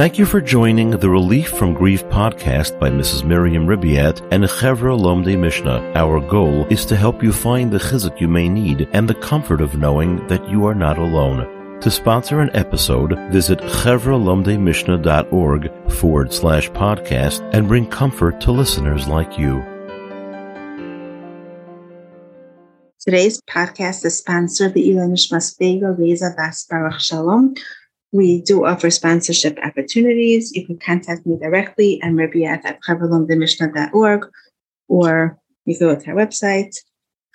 Thank you for joining the Relief from Grief podcast by Mrs. Miriam Ribiat and Chevrah Lomdei Mishnah. Our goal is to help you find the chizuk you may need and the comfort of knowing that you are not alone. To sponsor an episode, visit chevrahlomdeimishnah.org forward slash podcast and bring comfort to listeners like you. Today's podcast is sponsored by Ilui Nishmas Feiga Reza Bas Baruch Shalom. We do offer sponsorship opportunities. You can contact me directly at Ribiat at chevrahlomdeimishnah.org or you can go to our website,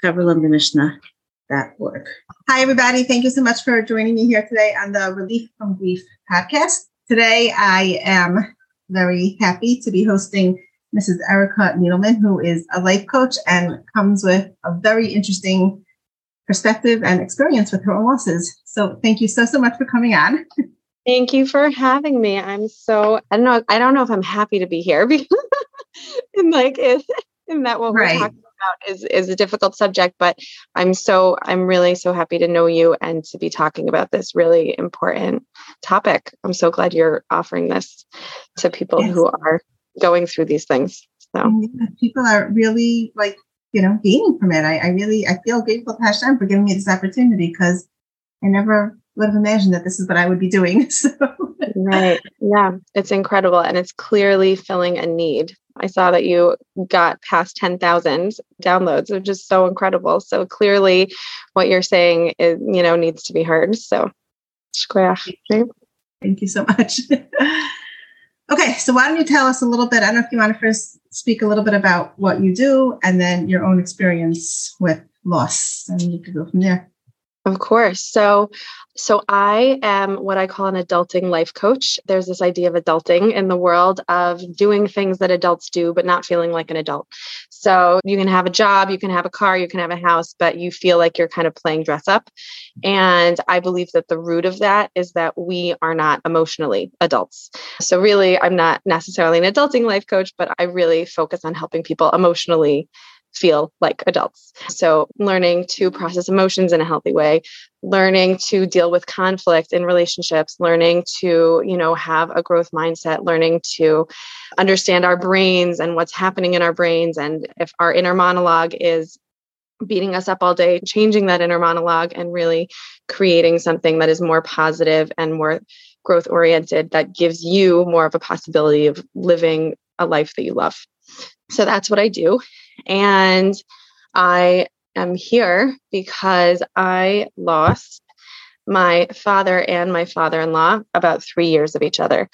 chevrahlomdeimishnah.org. Hi, everybody. Thank you so much for joining me here today on the Relief from Grief podcast. Today, I am very happy to be hosting Mrs. Erika Needleman, who is a life coach and comes with a very interesting perspective and experience with her own losses. So thank you so, so much for coming on. Thank you for having me. I'm so, I don't know, I don't know if I'm happy to be here because and like, in that what we're talking about is, is a difficult subject, but I'm so, I'm really so happy to know you and to be talking about this really important topic. I'm so glad you're offering this to people yes. who are going through these things. So people are really like you know, gaining from it. I, I really, I feel grateful to Hashem for giving me this opportunity because I never would have imagined that this is what I would be doing. So. right. Yeah. It's incredible. And it's clearly filling a need. I saw that you got past 10,000 downloads, which is so incredible. So clearly what you're saying is, you know, needs to be heard. So, Thank you so much. Okay, so why don't you tell us a little bit? I don't know if you want to first speak a little bit about what you do and then your own experience with loss, and you could go from there. Of course. So, so I am what I call an adulting life coach. There's this idea of adulting in the world of doing things that adults do, but not feeling like an adult. So you can have a job, you can have a car, you can have a house, but you feel like you're kind of playing dress up. And I believe that the root of that is that we are not emotionally adults. So really, I'm not necessarily an adulting life coach, but I really focus on helping people emotionally feel like adults. So, learning to process emotions in a healthy way, learning to deal with conflict in relationships, learning to, you know, have a growth mindset, learning to understand our brains and what's happening in our brains and if our inner monologue is beating us up all day, changing that inner monologue and really creating something that is more positive and more growth oriented that gives you more of a possibility of living a life that you love. So that's what I do. And I am here because I lost my father and my father in law about three years of each other.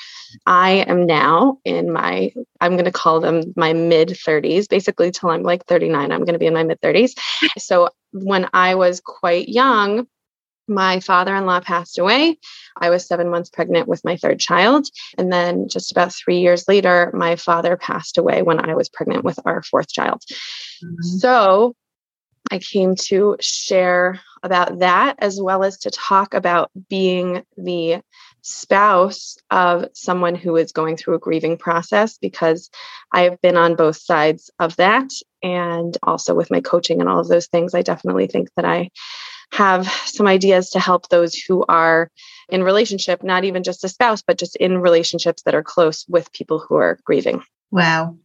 I am now in my, I'm going to call them my mid 30s, basically till I'm like 39. I'm going to be in my mid 30s. So when I was quite young, my father in law passed away. I was seven months pregnant with my third child. And then just about three years later, my father passed away when I was pregnant with our fourth child. Mm-hmm. So I came to share about that as well as to talk about being the spouse of someone who is going through a grieving process because I have been on both sides of that. And also with my coaching and all of those things, I definitely think that I have some ideas to help those who are in relationship, not even just a spouse, but just in relationships that are close with people who are grieving. Wow.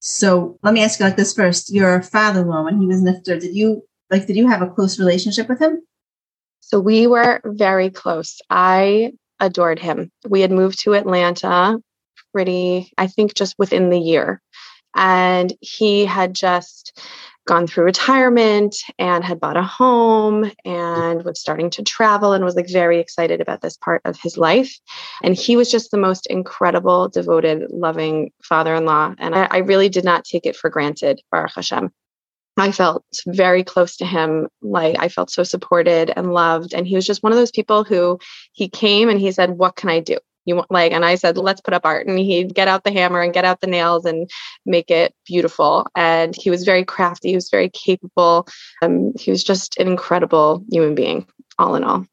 So let me ask you like this first. Your father-in-law, when he was nifter, did you like did you have a close relationship with him? So we were very close. I adored him. We had moved to Atlanta pretty, I think just within the year. And he had just gone through retirement and had bought a home mm-hmm. and was starting to travel and was like very excited about this part of his life. And he was just the most incredible, devoted, loving father in law. And I, I, really did not take it for granted, Baruch Hashem. I felt very close to him. Like I felt so supported and loved. And he was just one of those people who he came and he said, What can I do? You want like and i said let's put up art and he'd get out the hammer and get out the nails and make it beautiful and he was very crafty he was very capable um, he was just an incredible human being all in all.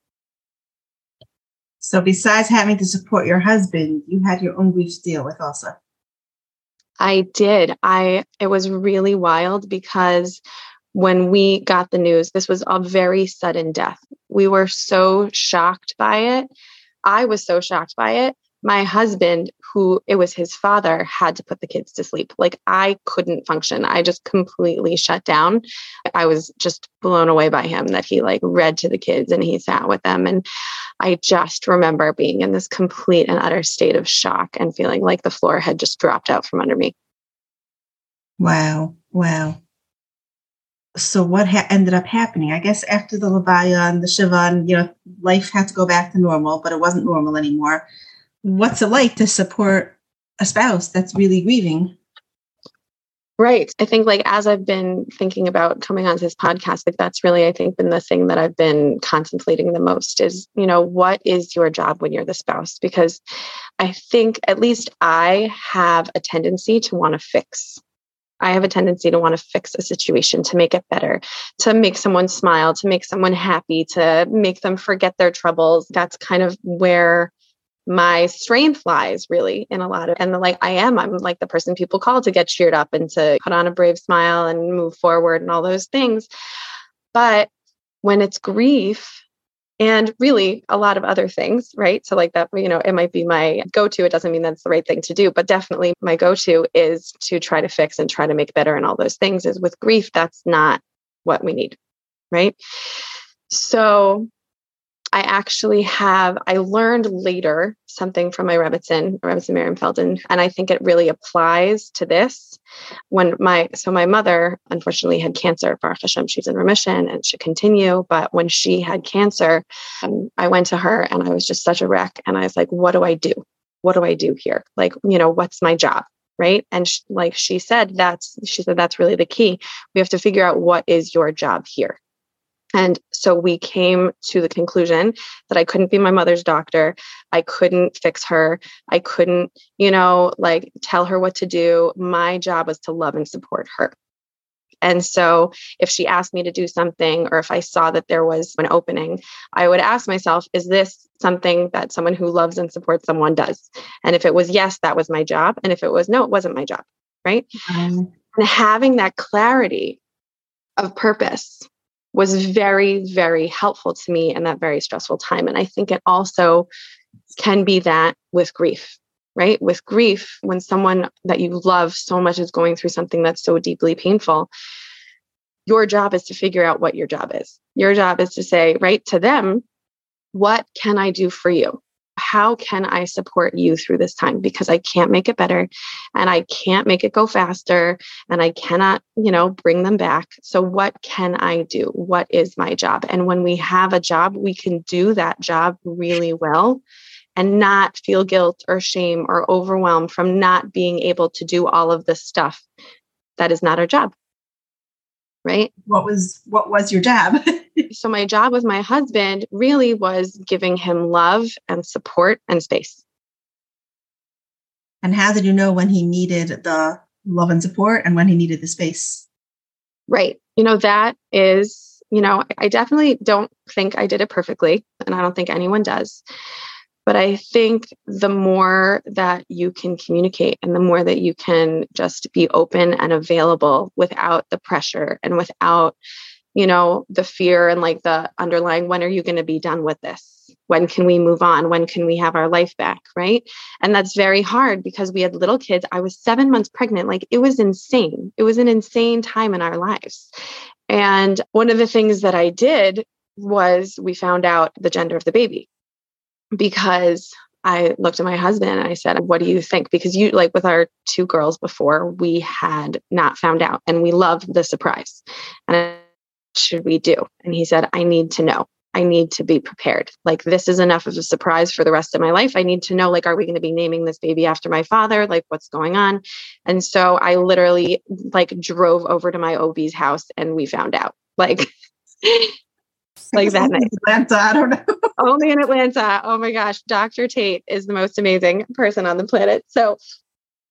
So besides having to support your husband you had your own grief to deal with also i did. I it was really wild because when we got the news this was a very sudden death. We were so shocked by it I was so shocked by it. my husband, who it was his father, had to put the kids to sleep. Like I couldn't function. I just completely shut down. I was just blown away by him that he like read to the kids and he sat with them. And I just remember being in this complete and utter state of shock and feeling like the floor had just dropped out from under me. Wow. Wow. So what ha- ended up happening? I guess after the Levaya and the Shiva, you know, life had to go back to normal, but it wasn't normal anymore what's it like to support a spouse that's really grieving? Right. I think like as I've been thinking about coming onto this podcast, like that's really I think been the thing that I've been contemplating the most is, you know, what is your job when you're the spouse? Because I think at least I have a tendency to want to fix. I have a tendency to want to fix a situation, to make it better, to make someone smile, to make someone happy, to make them forget their troubles. That's kind of where my strength lies really in a lot of and the, like I am I'm like the person people call to get cheered up and to put on a brave smile and move forward and all those things but when it's grief and really a lot of other things right? So like that you know it might be my go-to. It doesn't mean that's the right thing to do but definitely my go-to is to try to fix and try to make better and all those things is with grief that's not what we need right? So I actually have, I learned later something from my Rebbitzin, Rebbitzin Miriam Felden, and I think it really applies to this. When my, so my mother unfortunately had cancer, Baruch Hashem, she's in remission and should continue. But when she had cancer, um, I went to her and I was just such a wreck. And I was like, what do I do? What do I do here? Like, you know, what's my job? Right. And sh- like she said, that's, she said, that's really the key. We have to figure out what is your job here and so we came to the conclusion that I couldn't be my mother's doctor. I couldn't fix her. I couldn't, you know, like tell her what to do. My job was to love and support her. And so if she asked me to do something or if I saw that there was an opening, I would ask myself, is this something that someone who loves and supports someone does? And if it was yes, that was my job. And if it was no, it wasn't my job. Right. And having that clarity of purpose was very, very helpful to me in that very stressful time. And I think it also can be that with grief, right? With grief, when someone that you love so much is going through something that's so deeply painful, your job is to figure out what your job is. Your job is to say, right to them, what can I do for you? How can I support you through this time? Because I can't make it better and I can't make it go faster and I cannot, you know, bring them back. So, what can I do? What is my job? And when we have a job, we can do that job really well and not feel guilt or shame or overwhelmed from not being able to do all of the stuff that is not our job right what was what was your job so my job with my husband really was giving him love and support and space. And how did you know when he needed the love and support and when he needed the space? Right. You know that is you know i definitely don't think i did it perfectly and i don't think anyone does. But I think the more that you can communicate and the more that you can just be open and available without the pressure and without, you know, the fear and like the underlying, when are you going to be done with this? When can we move on? When can we have our life back? Right. And that's very hard because we had little kids. I was seven months pregnant. Like it was insane. It was an insane time in our lives. And one of the things that I did was we found out the gender of the baby because I looked at my husband and I said, What do you think? Because you, like with our two girls before, we had not found out and we loved the surprise. And should we do? And he said, I need to know. I need to be prepared. Like, this is enough of a surprise for the rest of my life. I need to know, like, are we going to be naming this baby after my father? Like, what's going on? And so I literally, like, drove over to my OB's house and we found out. Like, like that night. Atlanta, I don't know. Only in Atlanta. Oh my gosh, Dr. Tate is the most amazing person on the planet. So,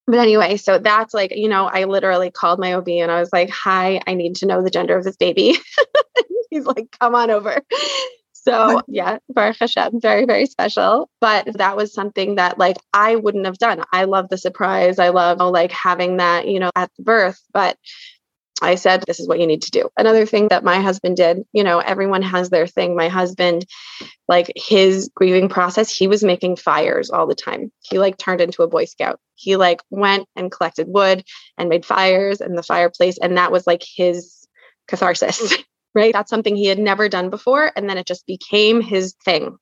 but anyway, so that's like, you know, I literally called my OB and I was like, "Hi, I need to know the gender of this baby." He's like, "Come on over." So yeah, Baruch Hashem, very, very special. But that was something that like I wouldn't have done. I love the surprise. I love like having that, you know, at the birth. But I said, this is what you need to do. Another thing that my husband did, you know, everyone has their thing. My husband, like his grieving process he was making fires all the time he like turned into a boy scout he like went and collected wood and made fires in the fireplace and that was like his catharsis right that's something he had never done before and then it just became his thing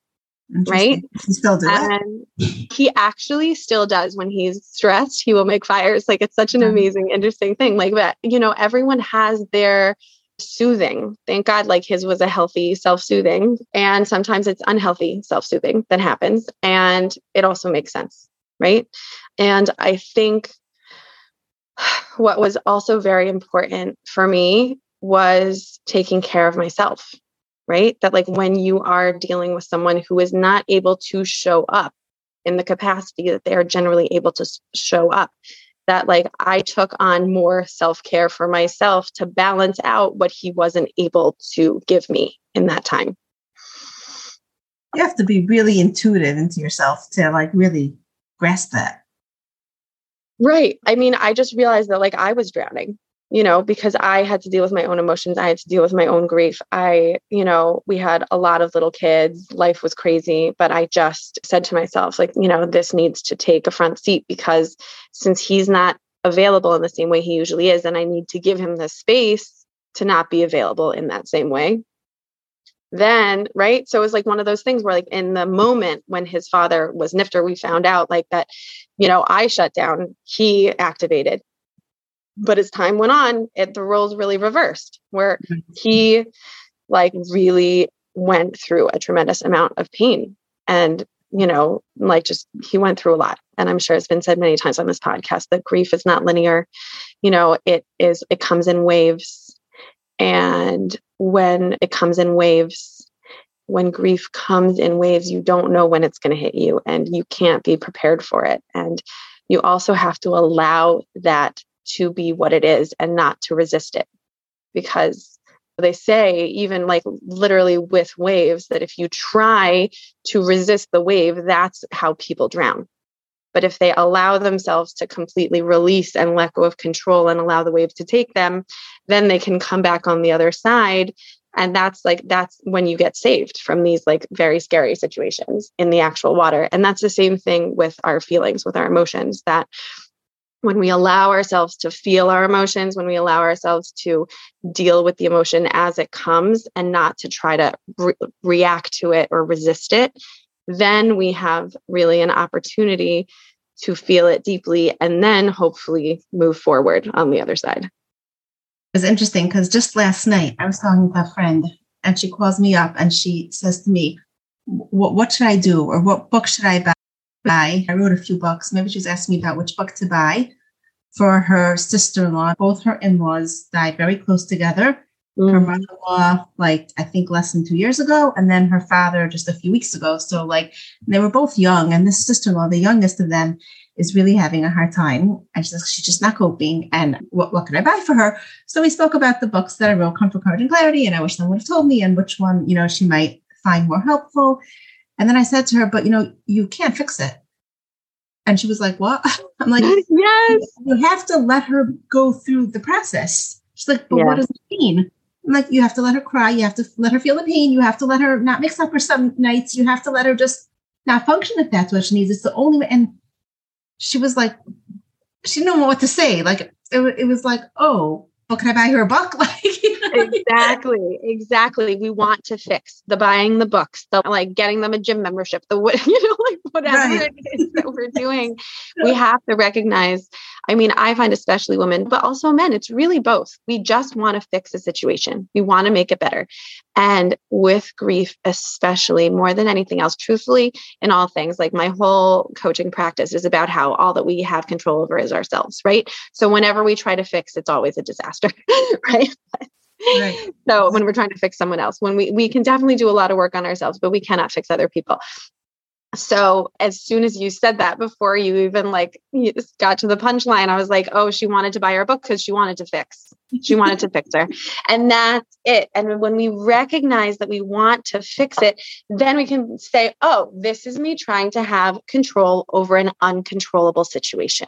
right? He still does and he actually still does when he's stressed. He will make fires. Like it's such an Mhm. amazing interesting thing. Like that you know everyone has their soothing. Thank god like his was a healthy self-soothing. And sometimes it's unhealthy self-soothing that happens. And it also makes sense right? And i think what was also very important for me was taking care of myself right that like when you are dealing with someone who is not able to show up in the capacity that they are generally able to show up that like I took on more self care for myself to balance out what he wasn't able to give me in that time. you have to be really intuitive into yourself to like really grasp that Right. I mean, I just realized that like I was drowning, you know, because I had to deal with my own emotions. I had to deal with my own grief. I, you know, we had a lot of little kids. Life was crazy. But I just said to myself, like, you know, this needs to take a front seat because since he's not available in the same way he usually is, and I need to give him the space to not be available in that same way. Then, right. So it was like one of those things where, like, in the moment when his father was Nifter, we found out like that you know, I shut down, he activated. But as time went on, it, the roles really reversed, where mm-hmm. he like really went through a tremendous amount of pain. And you know like just he went through a lot. And i'm sure it's been said many times on this podcast that grief is not linear. You know it is it comes in waves. And when it comes in waves when grief comes in waves, you don't know when it's going to hit you and you can't be prepared for it. And you also have to allow that to be what it is and not to resist it. Because they say, even like literally with waves, that if you try to resist the wave, that's how people drown. But if they allow themselves to completely release and let go of control and allow the wave to take them, then they can come back on the other side and that's like that's when you get saved from these like very scary situations in the actual water and that's the same thing with our feelings with our emotions that when we allow ourselves to feel our emotions when we allow ourselves to deal with the emotion as it comes and not to try to re- react to it or resist it then we have really an opportunity to feel it deeply and then hopefully move forward on the other side It was interesting because just last night I was talking with a friend and she calls me up and she says to me, what should I do or what book should I buy? I wrote a few books. Maybe she's asking me about which book to buy for her sister-in-law. Both her in-laws died very close together. Her mm. mother-in-law, like I think less than two years ago, and then her father just a few weeks ago. So like they were both young, and this sister-in-law, the youngest of them, is really having a hard time. And she's, she's just not coping. And what, what can I buy for her? So we spoke about the books that I wrote, Comfort, Courage, and Clarity, and I wish someone would have told me and which one, you know, she might find more helpful. And then I said to her, but you know, you can't fix it. And she was like, what? I'm like, yes. you have to let her go through the process. She's like, but Yeah. what does it mean? I'm like, you have to let her cry. You have to let her feel the pain. You have to let her not mix up her some nights. You have to let her just not function if that's what she needs. It's the only way. And she was like, she didn't know what to say. Like, it, it was like, oh, but can I buy her a book? Like, exactly exactly. We want to fix the buying the books the like getting them a gym membership the what you know like whatever Right. it is that we're doing. We have to recognize i mean i find especially women but also men it's really both. We just want to fix a situation. We want to make it better. And with grief especially more than anything else truthfully in all things like my whole coaching practice is about how all that we have control over is ourselves right? So whenever we try to fix it's always a disaster right right. so when we're trying to fix someone else when we we can definitely do a lot of work on ourselves but we cannot fix other people. So as soon as you said that before you even like got to the punchline i was like oh she wanted to buy her book because she wanted to fix. She wanted to fix her. And that's it. And when we recognize that we want to fix it then we can say oh this is me trying to have control over an uncontrollable situation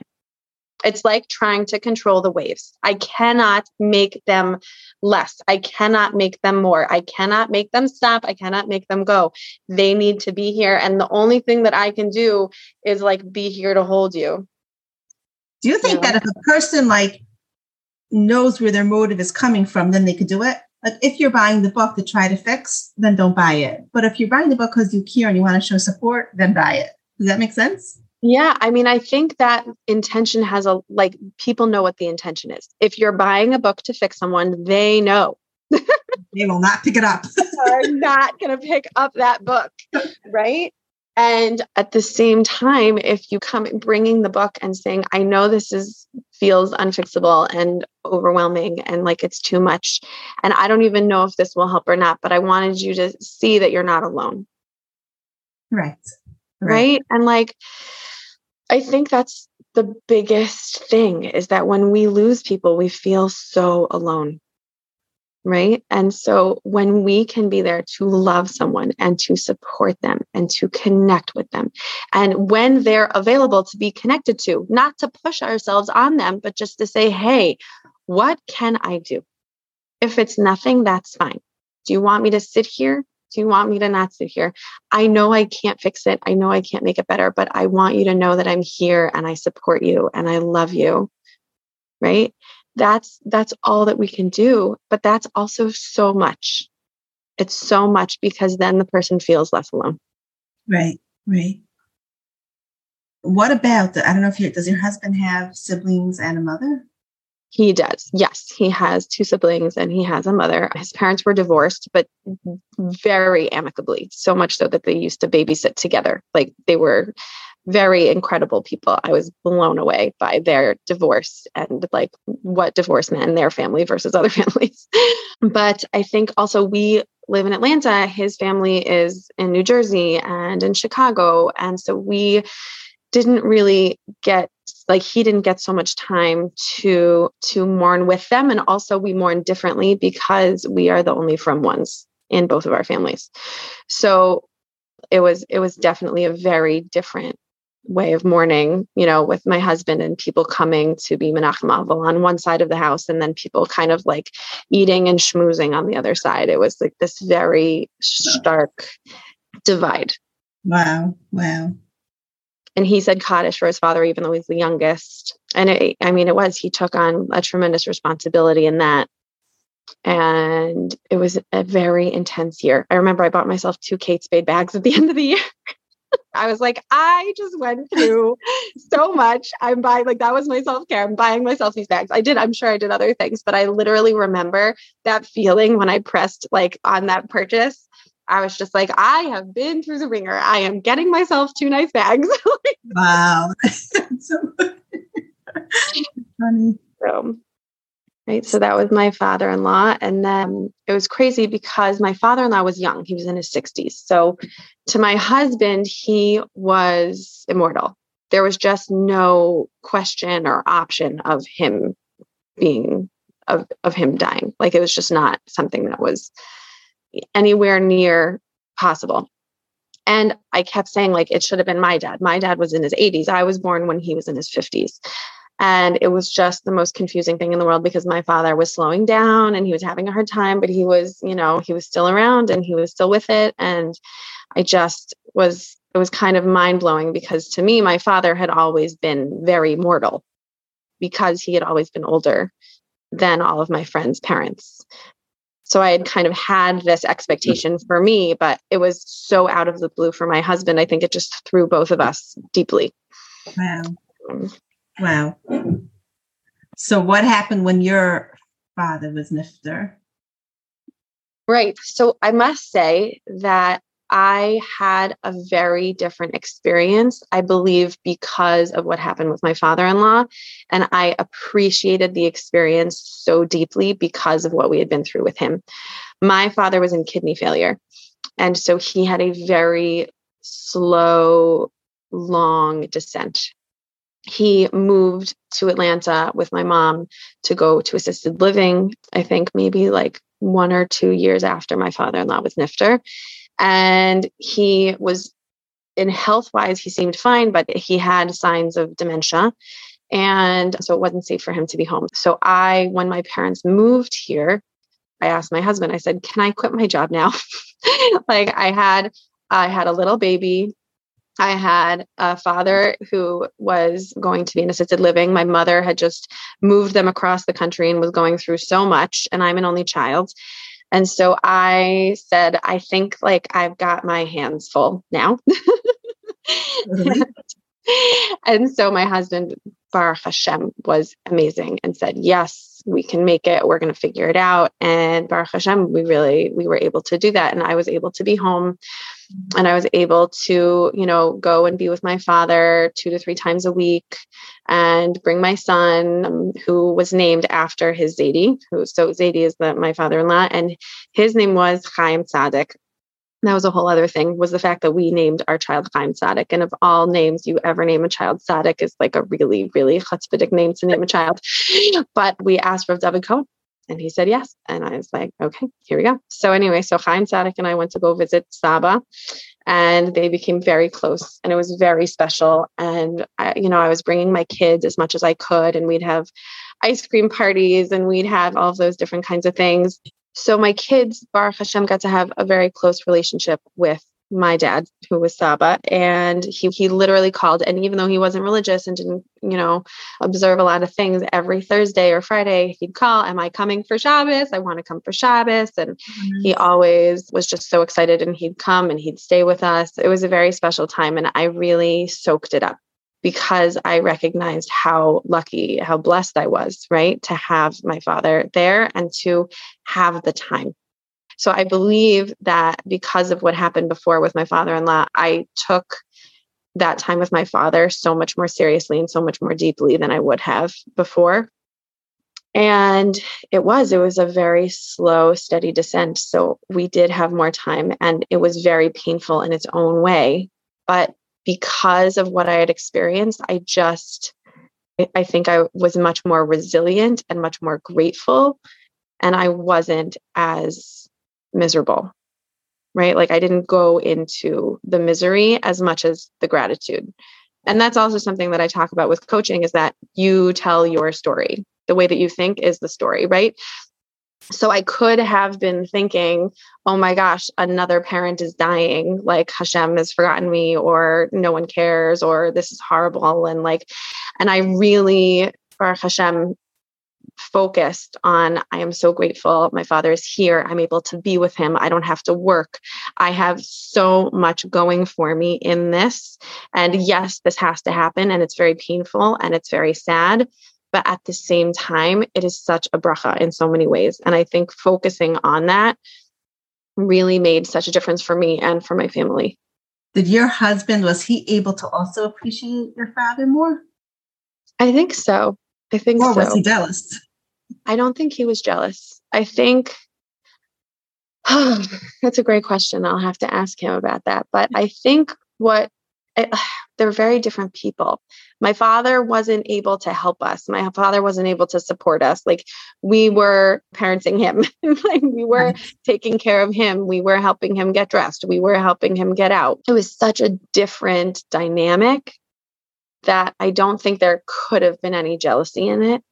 It's like trying to control the waves. I cannot make them less. I cannot make them more. I cannot make them stop. I cannot make them go. They need to be here. And the only thing that I can do is like be here to hold you. Do you think that if a person like knows where their motive is coming from, then they could do it? Like if you're buying the book to try to fix, then don't buy it. But if you're buying the book because you care and you want to show support, then buy it. Does that make sense? Yeah, I mean, I think that intention has a like people know what the intention is. If you're buying a book to fix someone, they know. they will not pick it up. are not going to pick up that book, right? And at the same time, if you come bringing the book and saying, I know this is feels unfixable and overwhelming and like it's too much. And I don't even know if this will help or not, but I wanted you to see that you're not alone. Right. Right. right? And like, I think that's the biggest thing is that when we lose people, we feel so alone right? And so when we can be there to love someone and to support them and to connect with them, and when they're available to be connected to, not to push ourselves on them, but just to say, hey, what can I do? If it's nothing, that's fine. Do you want me to sit here? Do you want me to not sit here? I know I can't fix it. I know I can't make it better, but I want you to know that I'm here and I support you and I love you. Right that's that's all that we can do but that's also so much it's so much because then the person feels less alone right right what about the, i don't know if you does your husband have siblings and a mother he does yes he has two siblings and he has a mother his parents were divorced but very amicably so much so that they used to babysit together like they were very incredible people. I was blown away by their divorce and like what divorce meant in their family versus other families. but I think also we live in Atlanta. His family is in New Jersey and in Chicago. And so we didn't really get like he didn't get so much time to to mourn with them and also we mourn differently because we are the only frum ones in both of our families so it was it was definitely a very different way of mourning, you know, with my husband and people coming to be Menachem on one side of the house and then people kind of like eating and schmoozing on the other side. It was like this very stark divide. Wow. Wow. And he said Kaddish for his father, even though he's the youngest. And it, I mean, it was, he took on a tremendous responsibility in that. And it was a very intense year. I remember I bought myself two Kate Spade bags at the end of the year. I was like, I just went through so much. I'm buying, like, that was my self care. I'm buying myself these bags. I did, I'm sure I did other things, but I literally remember that feeling when I pressed like on that purchase. I was just like, I have been through the ringer. I am getting myself two nice bags. wow. so funny. So, right. So that was my father in law. And then it was crazy because my father in law was young. He was in his 60s. So to my husband, he was immortal. There was just no question or option of him being of of him dying. Like it was just not something that was anywhere near possible. And I kept saying like it should have been my dad. My dad was in his 80s. I was born when he was in his 50s. And it was just the most confusing thing in the world because my father was slowing down and he was having a hard time, but he was, you know, he was still around and he was still with it. And I just was, it was kind of mind blowing because to me, my father had always been very mortal because he had always been older than all of my friends' parents. So I had kind of had this expectation for me, but it was so out of the blue for my husband. I think it just threw both of us deeply. Wow. Um, wow. So what happened when your father was nifter? Right. So I must say that I had a very different experience, I believe, because of what happened with my father in law. And I appreciated the experience so deeply because of what we had been through with him. My father was in kidney failure. And so he had a very slow, long descent. He moved to Atlanta with my mom to go to assisted living, I think maybe like one or two years after my father in law was Nifter and he was in health wise he seemed fine but he had signs of dementia And so it wasn't safe for him to be home. So I, when my parents moved here, I asked my husband, I said, can I quit my job now? like I had, I had a little baby. I had a father who was going to be in assisted living. My mother had just moved them across the country and was going through so much. And I'm an only child. And so I said, I think like I've got my hands full now. mm-hmm. and so my husband, Baruch Hashem, was amazing and said, Yes, we can make it. We're going to figure it out. And Baruch Hashem, we really, we were able to do that. And I was able to be home and I was able to, you know, go and be with my father two to three times a week and bring my son, um, who was named after his Zaidy, who so Zaidy is the, my father-in-law, and his name was Chaim Tzaddik. That was a whole other thing, was the fact that we named our child Chaim Tzaddik. And of all names you ever name a child, Tzaddik is like a really, really chutzpahdik name to name a child. But we asked for David Cohen and he said yes. And I was like, okay, here we go. So anyway, so Chaim Tzaddik and I went to go visit Saba and they became very close and it was very special. And I, you know, I was bringing my kids as much as I could and we'd have ice cream parties and we'd have all of those different kinds of things. So my kids, Baruch Hashem, got to have a very close relationship with my dad who was Saba and he he literally called and even though he wasn't religious and didn't you know observe a lot of things every Thursday or Friday he'd call am I coming for Shabbos? I want to come for Shabbos and mm-hmm. he always was just so excited and he'd come and he'd stay with us. It was a very special time and I really soaked it up because I recognized how lucky how blessed I was right to have my father there and to have the time so I believe that because of what happened before with my father in law, I took that time with my father so much more seriously and so much more deeply than I would have before. And it was, it was a very slow, steady descent. So we did have more time and it was very painful in its own way. But because of what I had experienced, I just, I think I was much more resilient and much more grateful. And I wasn't as miserable right? Like i didn't go into the misery as much as the gratitude. And that's also something that i talk about with coaching is that you tell your story. The way that you think is the story right so i could have been thinking oh my gosh another parent is dying like hashem has forgotten me or no one cares or this is horrible and like and i really Baruch Hashem focused on I am so grateful my father is here. I'm able to be with him. I don't have to work. I have so much going for me in this. And yes, this has to happen and it's very painful and it's very sad. But at the same time, it is such a bracha in so many ways. And I think focusing on that really made such a difference for me and for my family. Did your husband, was he able to also appreciate your father more? I think so. I think or so. was he jealous? I don't think he was jealous. I think oh, that's a great question. I'll have to ask him about that. But I think what it, eh, they're very different people. My father wasn't able to help us. My father wasn't able to support us. Like we were parenting him, like we were taking care of him. We were helping him get dressed. We were helping him get out. It was such a different dynamic that I don't think there could have been any jealousy in it.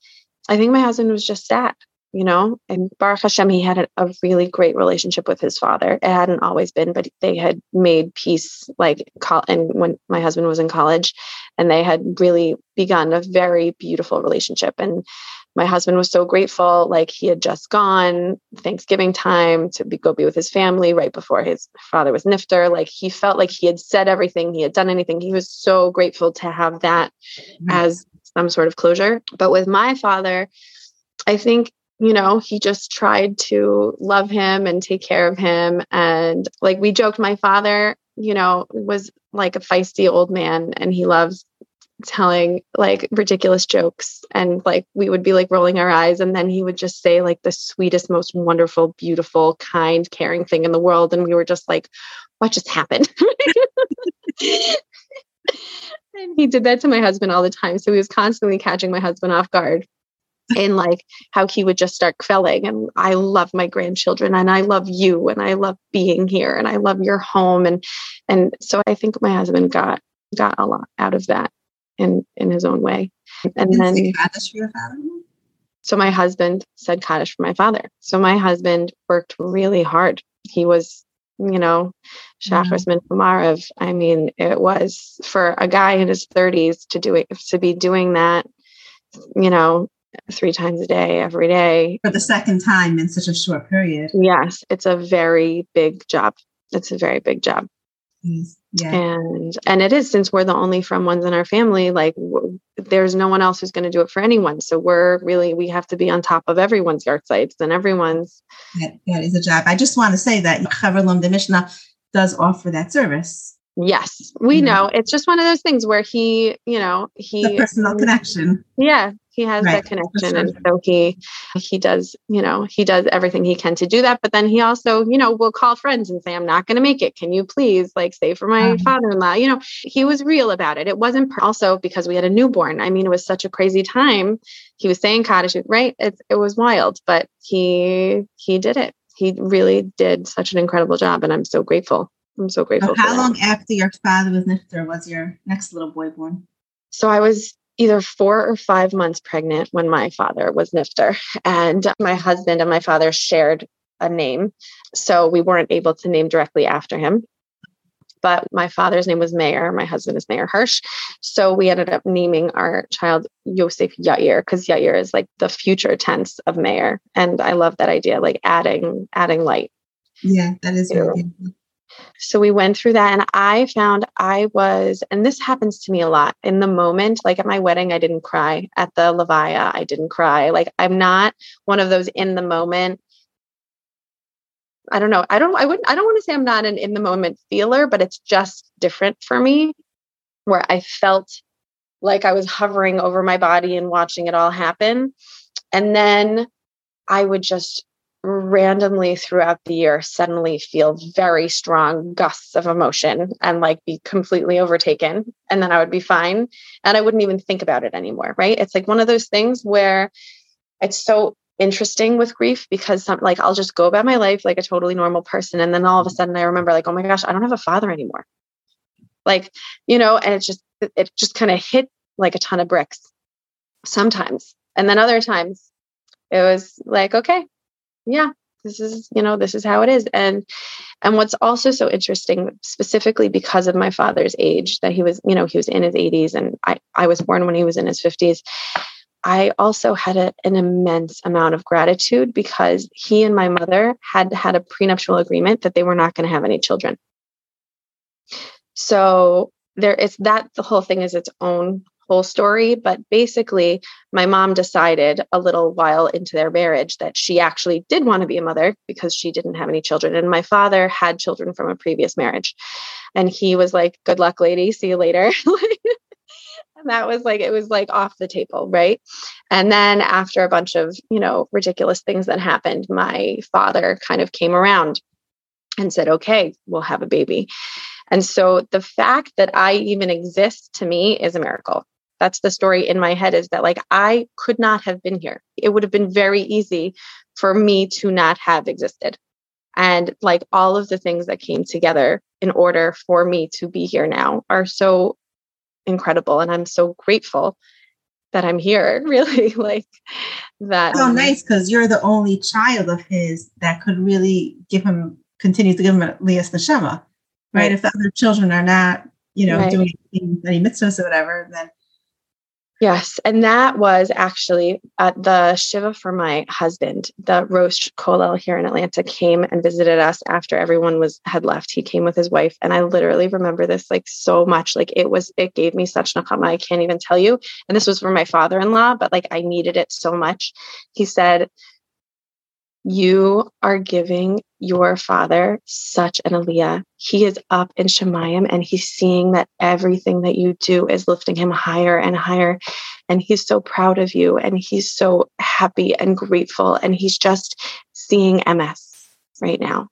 I think my husband was just sad, you know, and Baruch Hashem, he had a, really great relationship with his father. It hadn't always been, but they had made peace like, and when my husband was in college and they had really begun a very beautiful relationship. And my husband was so grateful. Like he had just gone Thanksgiving time to be, go be with his family right before his father was nifter. Like he felt like he had said everything, he had done anything. He was so grateful to have that mm-hmm. as some sort of closure. But with my father, I think you know, he just tried to love him and take care of him. And like we joked, my father, you know, was like a feisty old man and he loves telling like ridiculous jokes. And like we would be like rolling our eyes and then he would just say like the sweetest most wonderful beautiful kind caring thing in the world. And we were just like what just happened? And he did that to my husband all the time. So he was constantly catching my husband off guard and like how he would just start kvelling and i love my grandchildren and i love you and i love being here and i love your home and and so i think my husband got got a lot out of that in in his own way. And then Kaddish for your father? so my husband said Kaddish for my father. So my husband worked really hard. He was, you know, Min mm-hmm. Pomarav. I mean, it was for a guy in his 30s to do it, to be doing that, you know, three times a day, every day. For the second time in such a short period. Yes, it's a very big job. It's a very big job. Yeah. and and it is since we're the only frum ones in our family like w- there's no one else who's going to do it for anyone so we're really we have to be on top of everyone's yahrzeits and everyone's That, that is a job. I just want to say that Lomdei Mishnah does offer that service. Yes we Yeah. know. It's just one of those things where he you know The he personal connection. yeah he has Right, that connection and so he he does you know he does everything he can to do that but then he also you know will call friends and say i'm not going to make it. Can you please like stay for my Um. father-in-law? You know he was real about it. It wasn't per- also because we had a newborn. I mean it was such a crazy time. He was saying Kaddish, right? It, it was wild but he he did it. He really did such an incredible job and i'm so grateful i'm so grateful So how that. long after your father was nifter was your next little boy born? So I was either four or five months pregnant when my father was nifter, and my husband and my father shared a name. So we weren't able to name directly after him. But my father's name was Mayer. My husband is Mayer Hirsch. So we ended up naming our child Yosef Yair because Yair is like the future tense of Mayer. And I love that idea, like adding adding light. Yeah, that is really beautiful. So we went through that, and I found I was, and this happens to me a lot in the moment. Like at my wedding, I didn't cry. At the Levaya, I didn't cry. Like I'm not one of those in the moment. I don't know. I don't. I wouldn't. I don't want to say I'm not an in the moment feeler, but it's just different for me, where I felt like I was hovering over my body and watching it all happen, and then I would just randomly throughout the year suddenly feel very strong gusts of emotion and like be completely overtaken and then I would be fine and I wouldn't even think about it anymore right? It's like one of those things where it's so interesting with grief because some like I'll just go about my life like a totally normal person and then all of a sudden I remember like oh my gosh I don't have a father anymore. Like you know and it just it- just kind of hit like a ton of bricks sometimes and then other times it was like okay yeah this is you know this is how it is. And and what's also so interesting specifically because of my father's age that he was you know he was in his 80s and i i was born when he was in his 50s i also had a, an immense amount of gratitude because he and my mother had had a prenuptial agreement that they were not going to have any children. So there is that the whole thing is its own whole story but basically my mom decided a little while into their marriage that she actually did want to be a mother because she didn't have any children and my father had children from a previous marriage. And he was like good luck lady see you later. And that was like it was like off the table right? And then after a bunch of you know ridiculous things that happened my father kind of came around and said okay we'll have a baby. And so the fact that i even exist to me is a miracle that's the story in my head is that like i could not have been here it would have been very easy for me to not have existed and like all of the things that came together in order for me to be here now are so incredible and i'm so grateful that i'm here really like that Oh, um, nice, because you're the only child of his that could really give him, continue to give him aliyas Neshama, right? Right. If the other children are not, you know, Right. doing any mitzvahs or whatever, then Yes, and that was actually at the Shiva for my husband. The Rosh Kolel here in Atlanta came and visited us after everyone was had left. He came with his wife, and I literally remember this like so much. Like it was, it gave me such nechama. I can't even tell you. And this was for my father-in-law, but like I needed it so much. He said, "You are giving your father such an aliyah. He is up in Shamayim, and he's seeing that everything that you do is lifting him higher and higher." and he's so proud of you and he's so happy and grateful and he's just seeing ms right now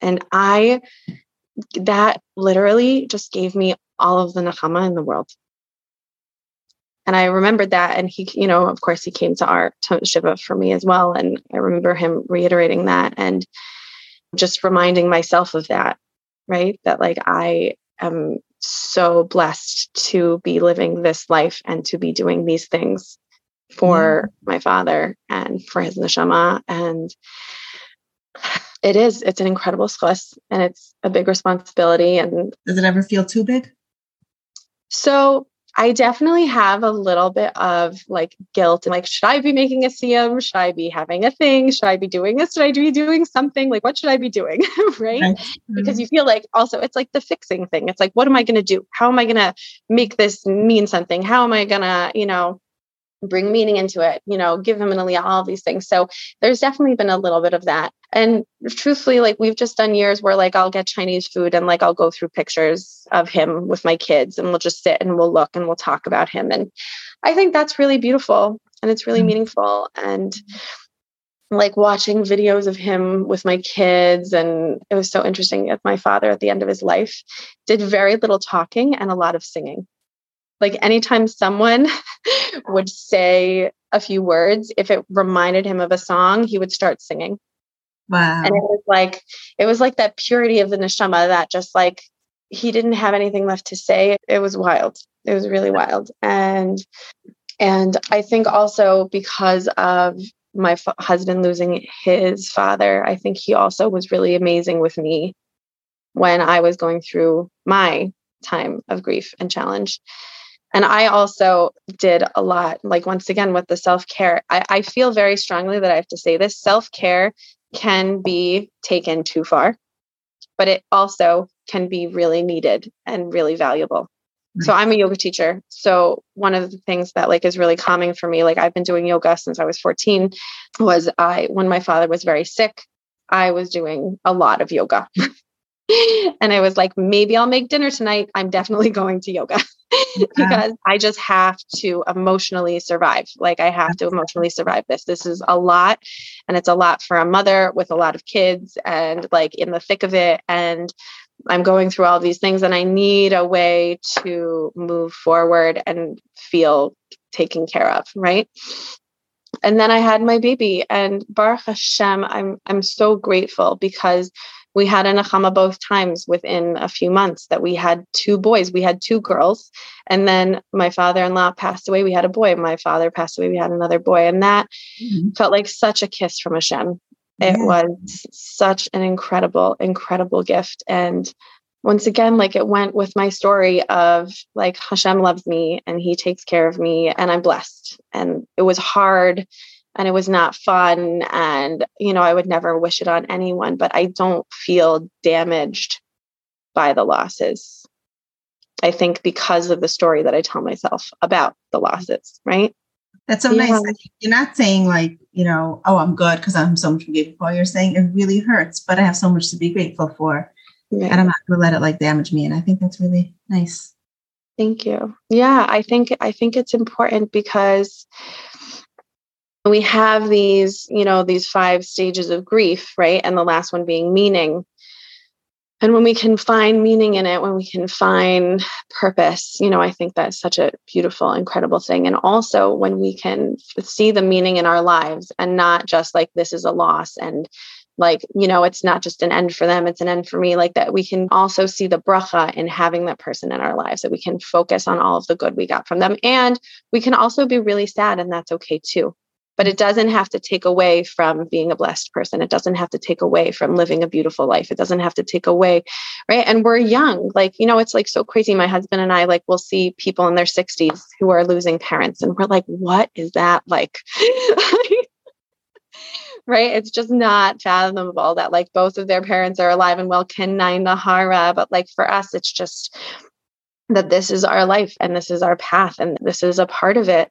and i that literally just gave me all of the nechama in the world and i remembered that and he you know of course he came to our to shiva for me as well and i remember him reiterating that and just reminding myself of that right that like i am so blessed to be living this life and to be doing these things for yeah. my father and for his neshama. And it is, it's an incredible stress and it's a big responsibility. And does it ever feel too big? So I definitely have a little bit of like guilt and like, should I be making a siyum? Should I be having a thing? Should I be doing this? Should I be doing something? Like, what should I be doing? right? Mm-hmm. Because you feel like also it's like the fixing thing. It's like, what am I going to do? How am I going to make this mean something? How am I going to, you know, bring meaning into it, you know, give him an aliyah, all these things. So there's definitely been a little bit of that. And truthfully, like we've just done years where like I'll get Chinese food and like I'll go through pictures of him with my kids and we'll just sit and we'll look and we'll talk about him. And I think that's really beautiful and it's really mm-hmm. meaningful. And like watching videos of him with my kids and it was so interesting that my father at the end of his life did very little talking and a lot of singing like anytime someone would say a few words, if it reminded him of a song, he would start singing. Wow. And it was like, it was like that purity of the neshama that just like he didn't have anything left to say. It was wild. It was really wild. And, and I think also because of my f- husband losing his father, I think he also was really amazing with me when I was going through my time of grief and challenge. And I also did a lot, like once again, with the self care. I, I feel very strongly that I have to say this self care can be taken too far, but it also can be really needed and really valuable. So mm. I'm a yoga teacher. So one of the things that like is really calming for me, like I've been doing yoga since I was 14, was I when my father was very sick, I was doing a lot of yoga. and I was like, maybe I'll make dinner tonight. I'm definitely going to yoga because I just have to emotionally survive. Like, I have to emotionally survive this. This is a lot. And it's a lot for a mother with a lot of kids and like in the thick of it. And I'm going through all these things and I need a way to move forward and feel taken care of. Right and then I had my baby, and Baruch Hashem, I'm I'm so grateful because we had an Nechama both times within a few months that we had two boys. We had two girls. And then my father in law passed away. We had a boy. My father passed away. We had another boy. And that mm-hmm. felt like such a kiss from Hashem. It yeah. was such an incredible, incredible gift. And once again, like it went with my story of like Hashem loves me and he takes care of me and I'm blessed. And it was hard and it was not fun and you know i would never wish it on anyone but i don't feel damaged by the losses. I think because of the story that i tell myself about the losses right? That's so yeah. nice you're not saying like you know oh i'm good because i'm so much grateful for. You're saying it really hurts but i have so much to be grateful for yeah. and i'm not going to let it like damage me and i think that's really nice. Thank you. Yeah i think i think it's important because we have these you know these five stages of grief right? And the last one being meaning. And when we can find meaning in it when we can find purpose you know i think that's such a beautiful incredible thing. And also when we can see the meaning in our lives and not just like this is a loss and like you know it's not just an end for them it's an end for me like that we can also see the bracha in having that person in our lives that we can focus on all of the good we got from them. And we can also be really sad and that's okay too but it doesn't have to take away from being a blessed person. It doesn't have to take away from living a beautiful life. It doesn't have to take away right? And we're young. Like you know it's like so crazy. My husband and i like we'll see people in their 60s who are losing parents and we're like what is that like? Right? It's just not fathomable that like both of their parents are alive and well. Kein Ayin Hara but like for us it's just that this is our life and this is our path and this is a part of it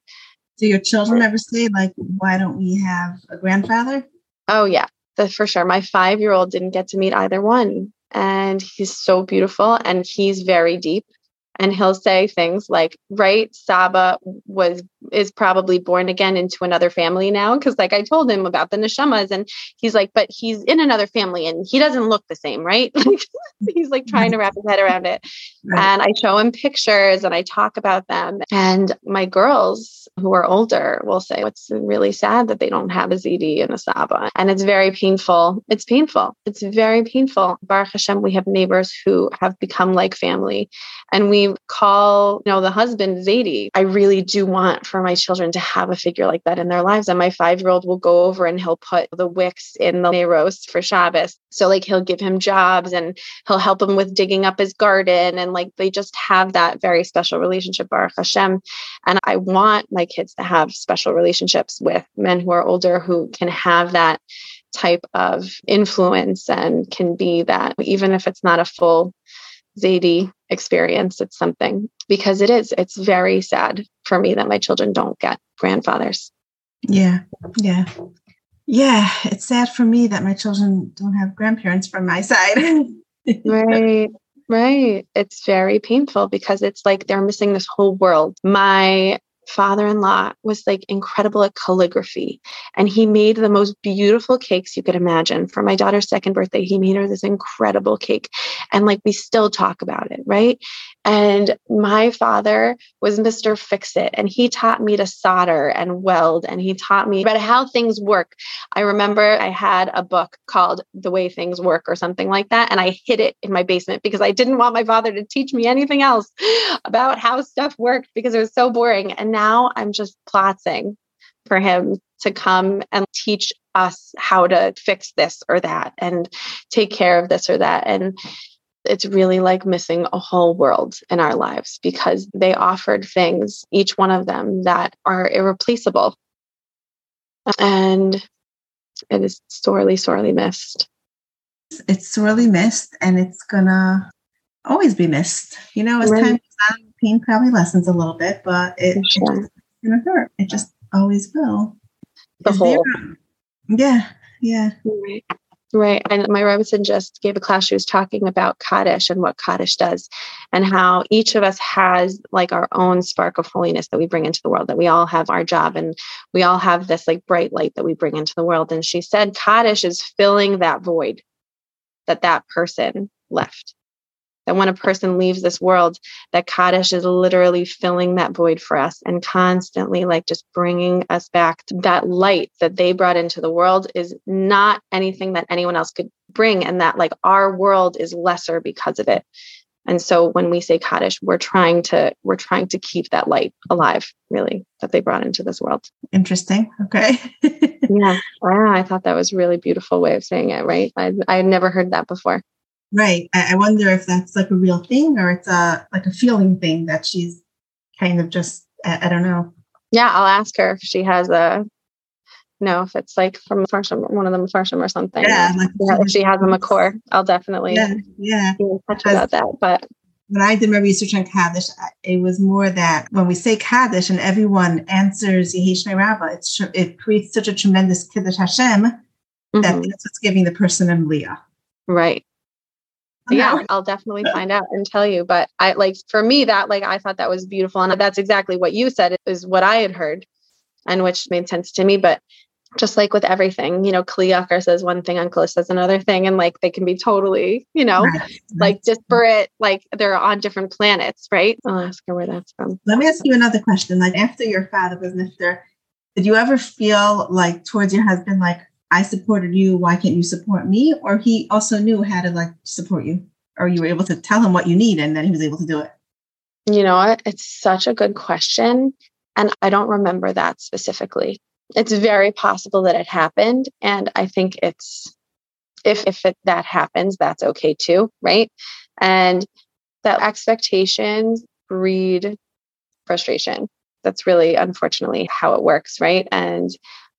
do your children ever say, like, why don't we have a grandfather? Oh, yeah, for sure. My five year old didn't get to meet either one. And he's so beautiful and he's very deep. And he'll say things like, right, Saba was is probably born again into another family now. Because like i told him about the neshamas and he's like but he's in another family and he doesn't look the same right? He's like trying to wrap his head around it. And i show him pictures and i talk about them. And my girls who are older will say it's really sad that they don't have a zaidy and a saba. And it's very painful. It's painful. It's very painful. Baruch hashem we have neighbors who have become like family. And we call you know the husband zaidy i really do want for my children to have a figure like that in their lives. And my five year old will go over and he'll put the wicks in the roast for Shabbos. So, like, he'll give him jobs and he'll help him with digging up his garden. And like, they just have that very special relationship, Baruch Hashem. And I want my kids to have special relationships with men who are older who can have that type of influence and can be that, even if it's not a full Zaidy experience. It's something because it is, it's very sad for me that my children don't get grandfathers. Yeah. Yeah. Yeah. It's sad for me that my children don't have grandparents from my side. right. Right. It's very painful because it's like they're missing this whole world. My father in law was like incredible at calligraphy. And he made the most beautiful cakes you could imagine. For my daughter's second birthday, he made her this incredible cake. And like we still talk about it, right? And my father was Mr. Fix It, and he taught me to solder and weld, and he taught me about how things work. I remember I had a book called The Way Things Work or something like that, and I hid it in my basement because I didn't want my father to teach me anything else about how stuff worked because it was so boring. And now I'm just plotting for him to come and teach us how to fix this or that and take care of this or that. And it's really like missing a whole world in our lives because they offered things, each one of them, that are irreplaceable. And it is sorely, sorely missed. It's sorely missed and it's gonna always be missed. You know, as right. time goes on, pain probably lessens a little bit, but it, sure. it's gonna hurt. It just always will. The whole. There, yeah, yeah. Right. Right. And my Rebbetzin just gave a class. She was talking about Kaddish and what Kaddish does, and how each of us has like our own spark of holiness that we bring into the world, that we all have our job and we all have this like bright light that we bring into the world. And she said Kaddish is filling that void that that person left that when a person leaves this world that kaddish is literally filling that void for us and constantly like just bringing us back to that light that they brought into the world is not anything that anyone else could bring and that like our world is lesser because of it. And so when we say kaddish we're trying to we're trying to keep that light alive really that they brought into this world. Interesting. Okay. Yeah. Wow. I thought that was a really beautiful way of saying it right? I i had never heard that before Right. I, I wonder if that's like a real thing or it's a like a feeling thing that she's kind of just I, I don't know. Yeah, I'll ask her if she has a no, if it's like from Farsham, one of them Farsham or something. Yeah, like yeah if she has a Makor, I'll definitely yeah, yeah. be in touch about that. But when I did my research on Kaddish, it was more that when we say Kaddish and everyone answers Rava, it's it creates such a tremendous Kiddush Hashem mm-hmm. that that's what's giving the person aliyah. Right yeah i'll definitely find out and tell you but i like for me that like i thought that was beautiful and that's exactly what you said is what i had heard and which made sense to me but just like with everything you know Kli Yakar says one thing Onkelos says another thing and like they can be totally you know right. like disparate like they're on different planets right? I'll ask her where that's from. Let me ask you another question like after your father was nifter did you ever feel like towards your husband like I supported you. Why can't you support me? Or he also knew how to like support you, or you were able to tell him what you need, and then he was able to do it. You know? It's such a good question, and I don't remember that specifically. It's very possible that it happened, and I think it's if if it, that happens, that's okay too, right? And that expectations breed frustration. That's really unfortunately how it works, right? And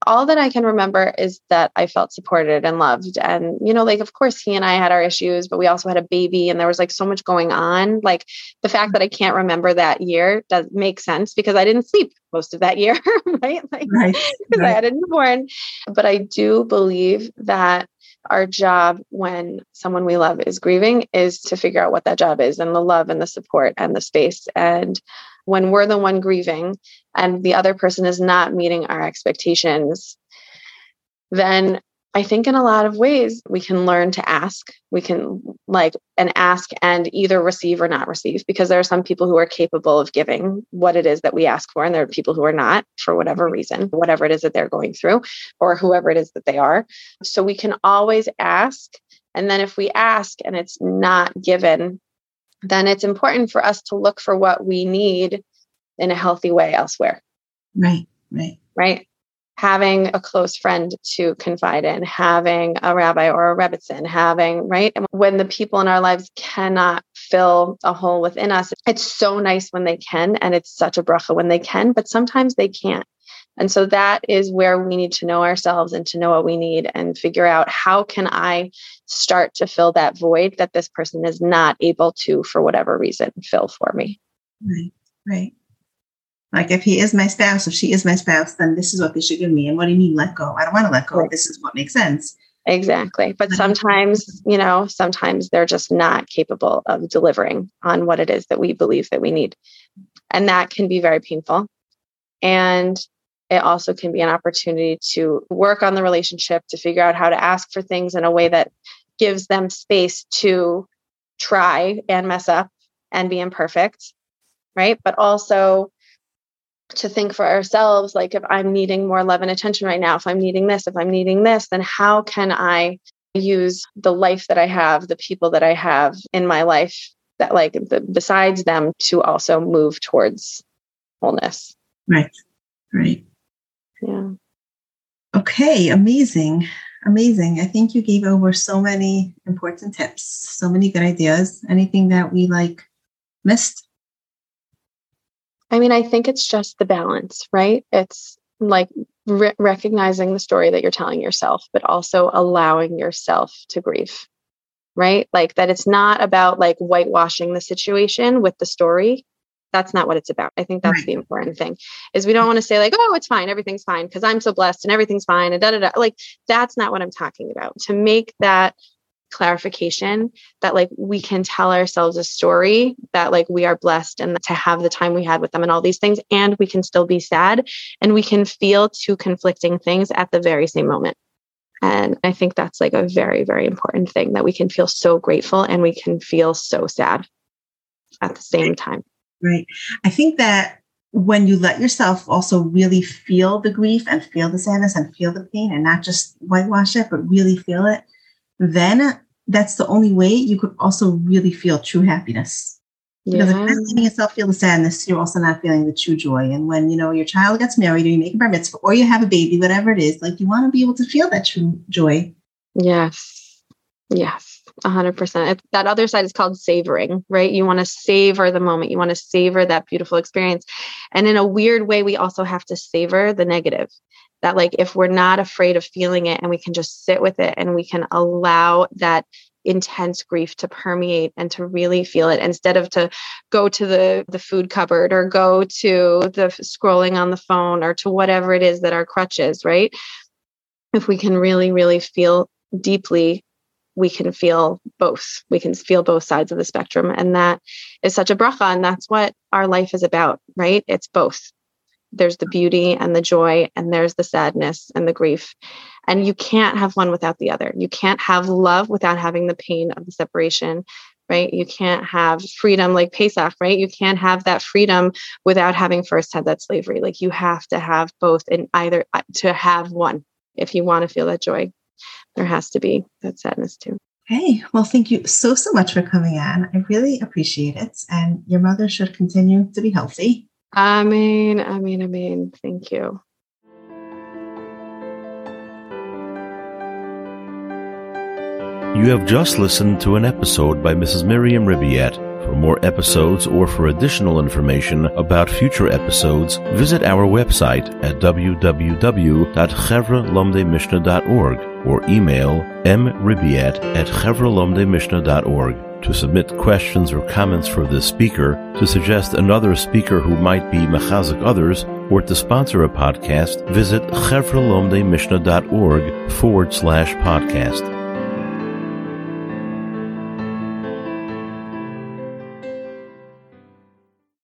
all that I can remember is that I felt supported and loved. And, you know, like, of course, he and I had our issues, but we also had a baby and there was like so much going on. Like, the fact that I mm-hmm. can't remember that year does make sense because I didn't sleep most of that year, right? Like, because right. I had a newborn. But I do believe that our job when someone we love is grieving is to figure out what that job is and the love and the support and the space. And when we're the one grieving and the other person is not meeting our expectations, then I think in a lot of ways we can learn to ask. We can like and ask and either receive or not receive because there are some people who are capable of giving what it is that we ask for and there are people who are not for whatever reason, whatever it is that they're going through or whoever it is that they are. So we can always ask and then if we ask and it's not given, then it's important for us to look for what we need in a healthy way elsewhere. Right, right. Right having a close friend to confide in, having a rabbi or a rebbitzin, having, right? When the people in our lives cannot fill a hole within us, it's so nice when they can. And it's such a bracha when they can, but sometimes they can't. And so that is where we need to know ourselves and to know what we need and figure out how can I start to fill that void that this person is not able to, for whatever reason, fill for me. Right, right. Like if he is my spouse, if she is my spouse, then this is what they should give me. And what do you mean let go? I don't want to let go. Right. This is what makes sense. Exactly. But sometimes, you know, sometimes they're just not capable of delivering on what it is that we believe that we need. And that can be very painful. And it also can be an opportunity to work on the relationship, to figure out how to ask for things in a way that gives them space to try and mess up and be imperfect. Right. But also to think for ourselves like if i'm needing more love and attention right now if i'm needing this if i'm needing this then how can i use the life that i have the people that i have in my life that like the, besides them to also move towards wholeness right right yeah okay amazing amazing i think you gave over so many important tips so many good ideas anything that we like missed I mean, I think it's just the balance, right? It's like re- recognizing the story that you're telling yourself, but also allowing yourself to grieve, right? Like that it's not about like whitewashing the situation with the story. That's not what it's about. I think that's right. the important thing is we don't want to say like, oh, it's fine, everything's fine because I'm so blessed and everything's fine and da da da. Like that's not what I'm talking about. To make that clarification that like we can tell ourselves a story that like we are blessed and to have the time we had with them and all these things and we can still be sad and we can feel two conflicting things at the very same moment and i think that's like a very very important thing that we can feel so grateful and we can feel so sad at the same time right i think that when you let yourself also really feel the grief and feel the sadness and feel the pain and not just whitewash it but really feel it then that's the only way you could also really feel true happiness. Because if you're not letting yourself feel the sadness, you're also not feeling the true joy. And when you know your child gets married, or you make a bar mitzvah, or you have a baby, whatever it is, like you want to be able to feel that true joy. Yes, yes, a hundred percent. That other side is called savoring, right? You want to savor the moment. You want to savor that beautiful experience, and in a weird way, we also have to savor the negative that like if we're not afraid of feeling it and we can just sit with it and we can allow that intense grief to permeate and to really feel it instead of to go to the the food cupboard or go to the scrolling on the phone or to whatever it is that our crutch is right if we can really really feel deeply we can feel both we can feel both sides of the spectrum and that is such a bracha and that's what our life is about right? It's both. There's the beauty and the joy and there's the sadness and the grief. And you can't have one without the other. You can't have love without having the pain of the separation right? You can't have freedom like pesach right? You can't have that freedom without having first had that slavery. Like you have to have both in either uh, to have one if you want to feel that joy there has to be that sadness too Hey, well, thank you so, so much for coming on. I really appreciate it. And your mother should continue to be healthy. I mean, I mean, I mean, thank you. You have just listened to an episode by Mrs. Miriam Ribiat. For more episodes or for additional information about future episodes, visit our website at www.chevrahlomdeimishnah.org or email mribiat at chevrahlomdeimishnah.org to submit questions or comments for this speaker, to suggest another speaker who might be mechazik others, or to sponsor a podcast, visit chevrahlomdeimishnah.org forward slash podcast.